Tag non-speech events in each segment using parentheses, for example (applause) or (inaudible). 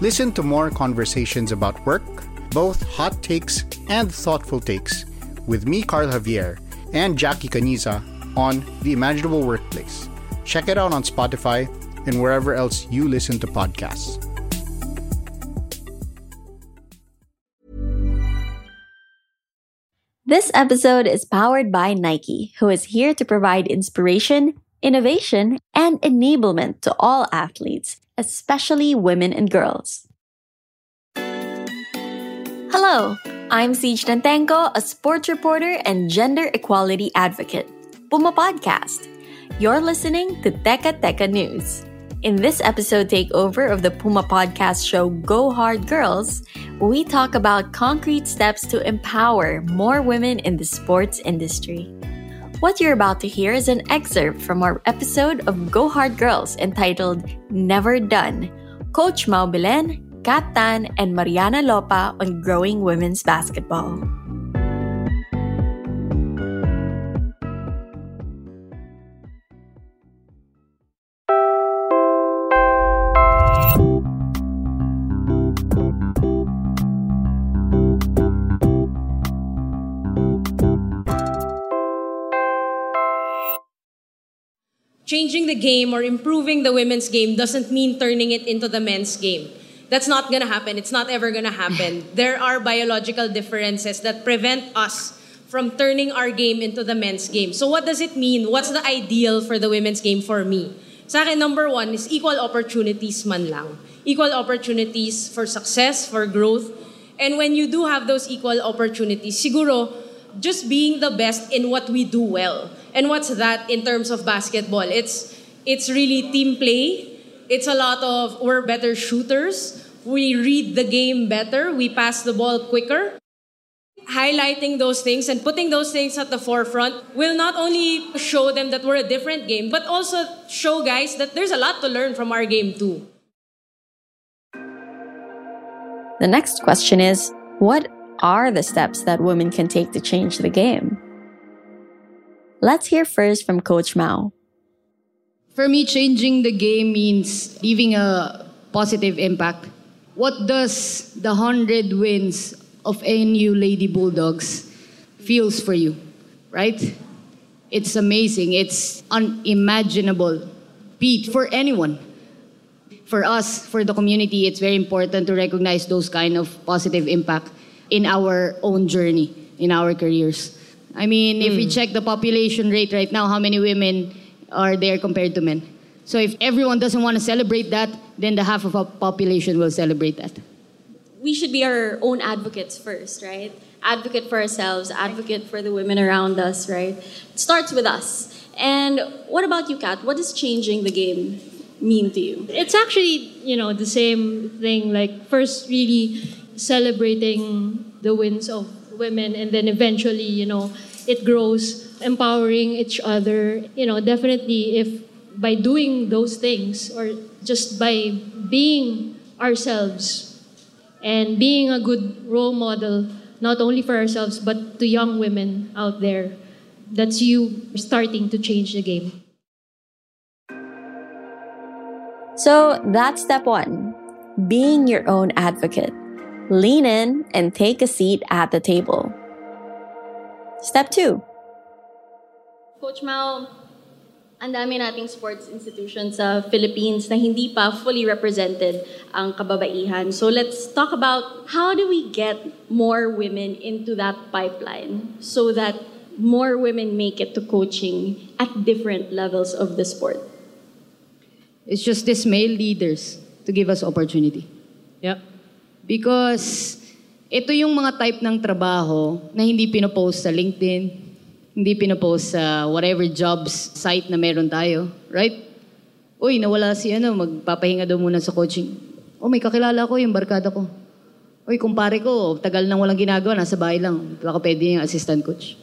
Listen to more conversations about work, both hot takes and thoughtful takes, with me, Carl Javier, and Jackie Caniza on The Imaginable Workplace. Check it out on Spotify and wherever else you listen to podcasts. This episode is powered by Nike, who is here to provide inspiration, innovation, and enablement to all athletes, especially women and girls. Hello, I'm Siege Nantenko, a sports reporter and gender equality advocate. Puma Podcast. You're listening to Teka Teka News. In this episode takeover of the Puma Podcast show Go Hard Girls, we talk about concrete steps to empower more women in the sports industry. What you're about to hear is an excerpt from our episode of Go Hard Girls entitled Never Done. Coach Mau Belen, Kat Tan, and Mariana Lopa on growing women's basketball. Changing the game or improving the women's game doesn't mean turning it into the men's game. That's not gonna happen. It's not ever gonna happen. (laughs) there are biological differences that prevent us from turning our game into the men's game. So what does it mean? What's the ideal for the women's game for me? Sa akin, number one is equal opportunities man lang. Equal opportunities for success, for growth. And when you do have those equal opportunities, siguro, just being the best in what we do well. And what's that in terms of basketball? It's it's really team play. It's a lot of we're better shooters. We read the game better. We pass the ball quicker. Highlighting those things and putting those things at the forefront will not only show them that we're a different game, but also show guys that there's a lot to learn from our game too. The next question is What are the steps that women can take to change the game? Let's hear first from Coach Mau. For me, changing the game means leaving a positive impact. What does the 100 wins of NU Lady Bulldogs feels for you, right? It's amazing. It's unimaginable beat for anyone. For us, for the community, it's very important to recognize those kind of positive impact in our own journey, in our careers. I mean, if we hmm. check the population rate right now, how many women are there compared to men? So if everyone doesn't want to celebrate that, then the half of our population will celebrate that. we should be our own advocates first, right? Advocate for ourselves, advocate for the women around us, right? It starts with us. And what about you, Kat? What does changing the game mean to you? It's actually, you know, the same thing. Like, first, really celebrating the wins of women, and then eventually, you know, it grows, empowering each other. You know, definitely, if by doing those things or just by being ourselves and being a good role model, not only for ourselves, but to young women out there, that's you starting to change the game. So that's step one being your own advocate. Lean in and take a seat at the table. Step two Coach Mau, ang dami nating sports institutions sa Philippines na hindi pa fully represented ang kababaihan. So let's talk about how do we get more women into that pipeline so that more women make it to coaching at different levels of the sport. It's just these male leaders to give us opportunity. Yep. Because ito yung mga type ng trabaho na hindi pinopost sa LinkedIn, hindi pinopost sa whatever jobs site na meron tayo, right? Uy, nawala si ano, magpapahinga daw muna sa coaching. Oh, may kakilala ko yung barkada ko. Uy, kumpare ko, tagal nang walang ginagawa, nasa bahay lang. Baka pwede yung assistant coach.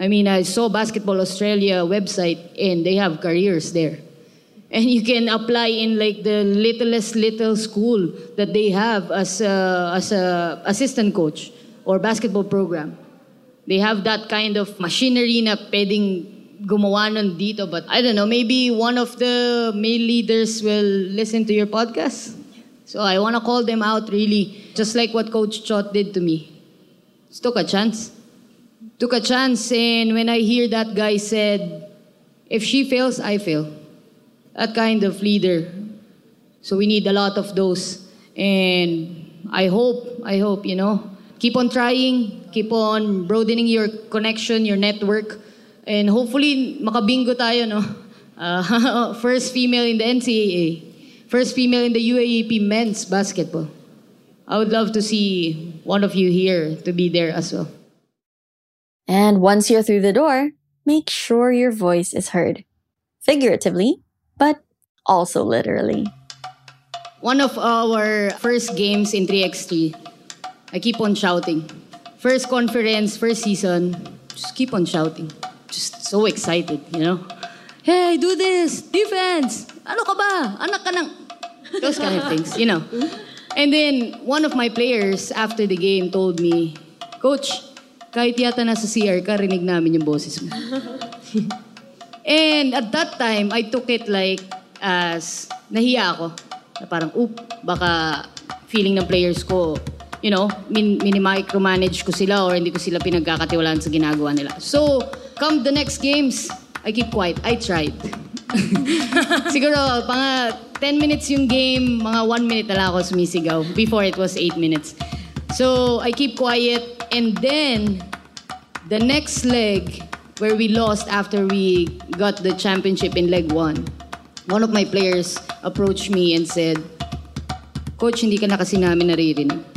I mean, I saw Basketball Australia website and they have careers there. And you can apply in like the littlest little school that they have as a, as a assistant coach or basketball program. They have that kind of machinery na pwedeng gumawa nun dito. But I don't know, maybe one of the male leaders will listen to your podcast. So I want to call them out really, just like what Coach Chot did to me. Just took a chance. Took a chance, and when I hear that guy said, if she fails, I fail. That kind of leader. So we need a lot of those. And I hope, I hope, you know, keep on trying, keep on broadening your connection, your network, and hopefully makabingo tayo, no? (laughs) Uh, (laughs) first female in the NCAA. First female in the UAAP men's basketball. I would love to see one of you here to be there as well. And once you're through the door, make sure your voice is heard. Figuratively, but also literally. One of our first games in 3x3, I keep on shouting. First conference, first season, just keep on shouting. Just so excited, you know? Hey, do this! Defense! Ano ka ba? Anak ka ng... Those kind of things, you know? And then, one of my players after the game told me, Coach, kahit yata nasa CR ka, rinig namin yung boses mo. (laughs) And at that time, I took it like as nahiya ako. Na parang, oop, baka feeling ng players ko, you know, min mini-micromanage ko sila or hindi ko sila pinagkakatiwalaan sa ginagawa nila. So, come the next games, I keep quiet. I tried. (laughs) Siguro, mga 10 minutes yung game, mga 1 minute na lang ako sumisigaw. Before it was 8 minutes. So, I keep quiet. And then, the next leg, where we lost after we got the championship in leg 1, one of my players approached me and said, Coach, hindi ka na kasi namin naririnig.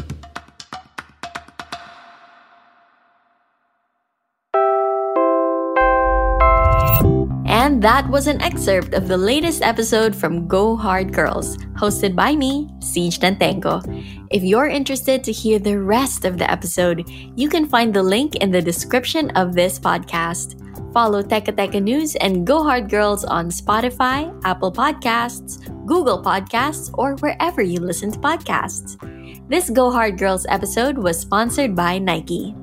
And that was an excerpt of the latest episode from Go Hard Girls, hosted by me, Siege Nantenko. If you're interested to hear the rest of the episode, you can find the link in the description of this podcast. Follow Teka Teka News and Go Hard Girls on Spotify, Apple Podcasts, Google Podcasts, or wherever you listen to podcasts. This Go Hard Girls episode was sponsored by Nike.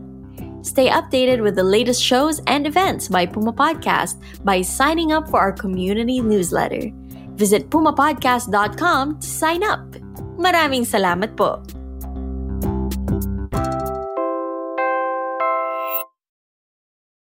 Stay updated with the latest shows and events by Puma Podcast by signing up for our community newsletter. Visit pumapodcast.com to sign up. Maraming salamat po!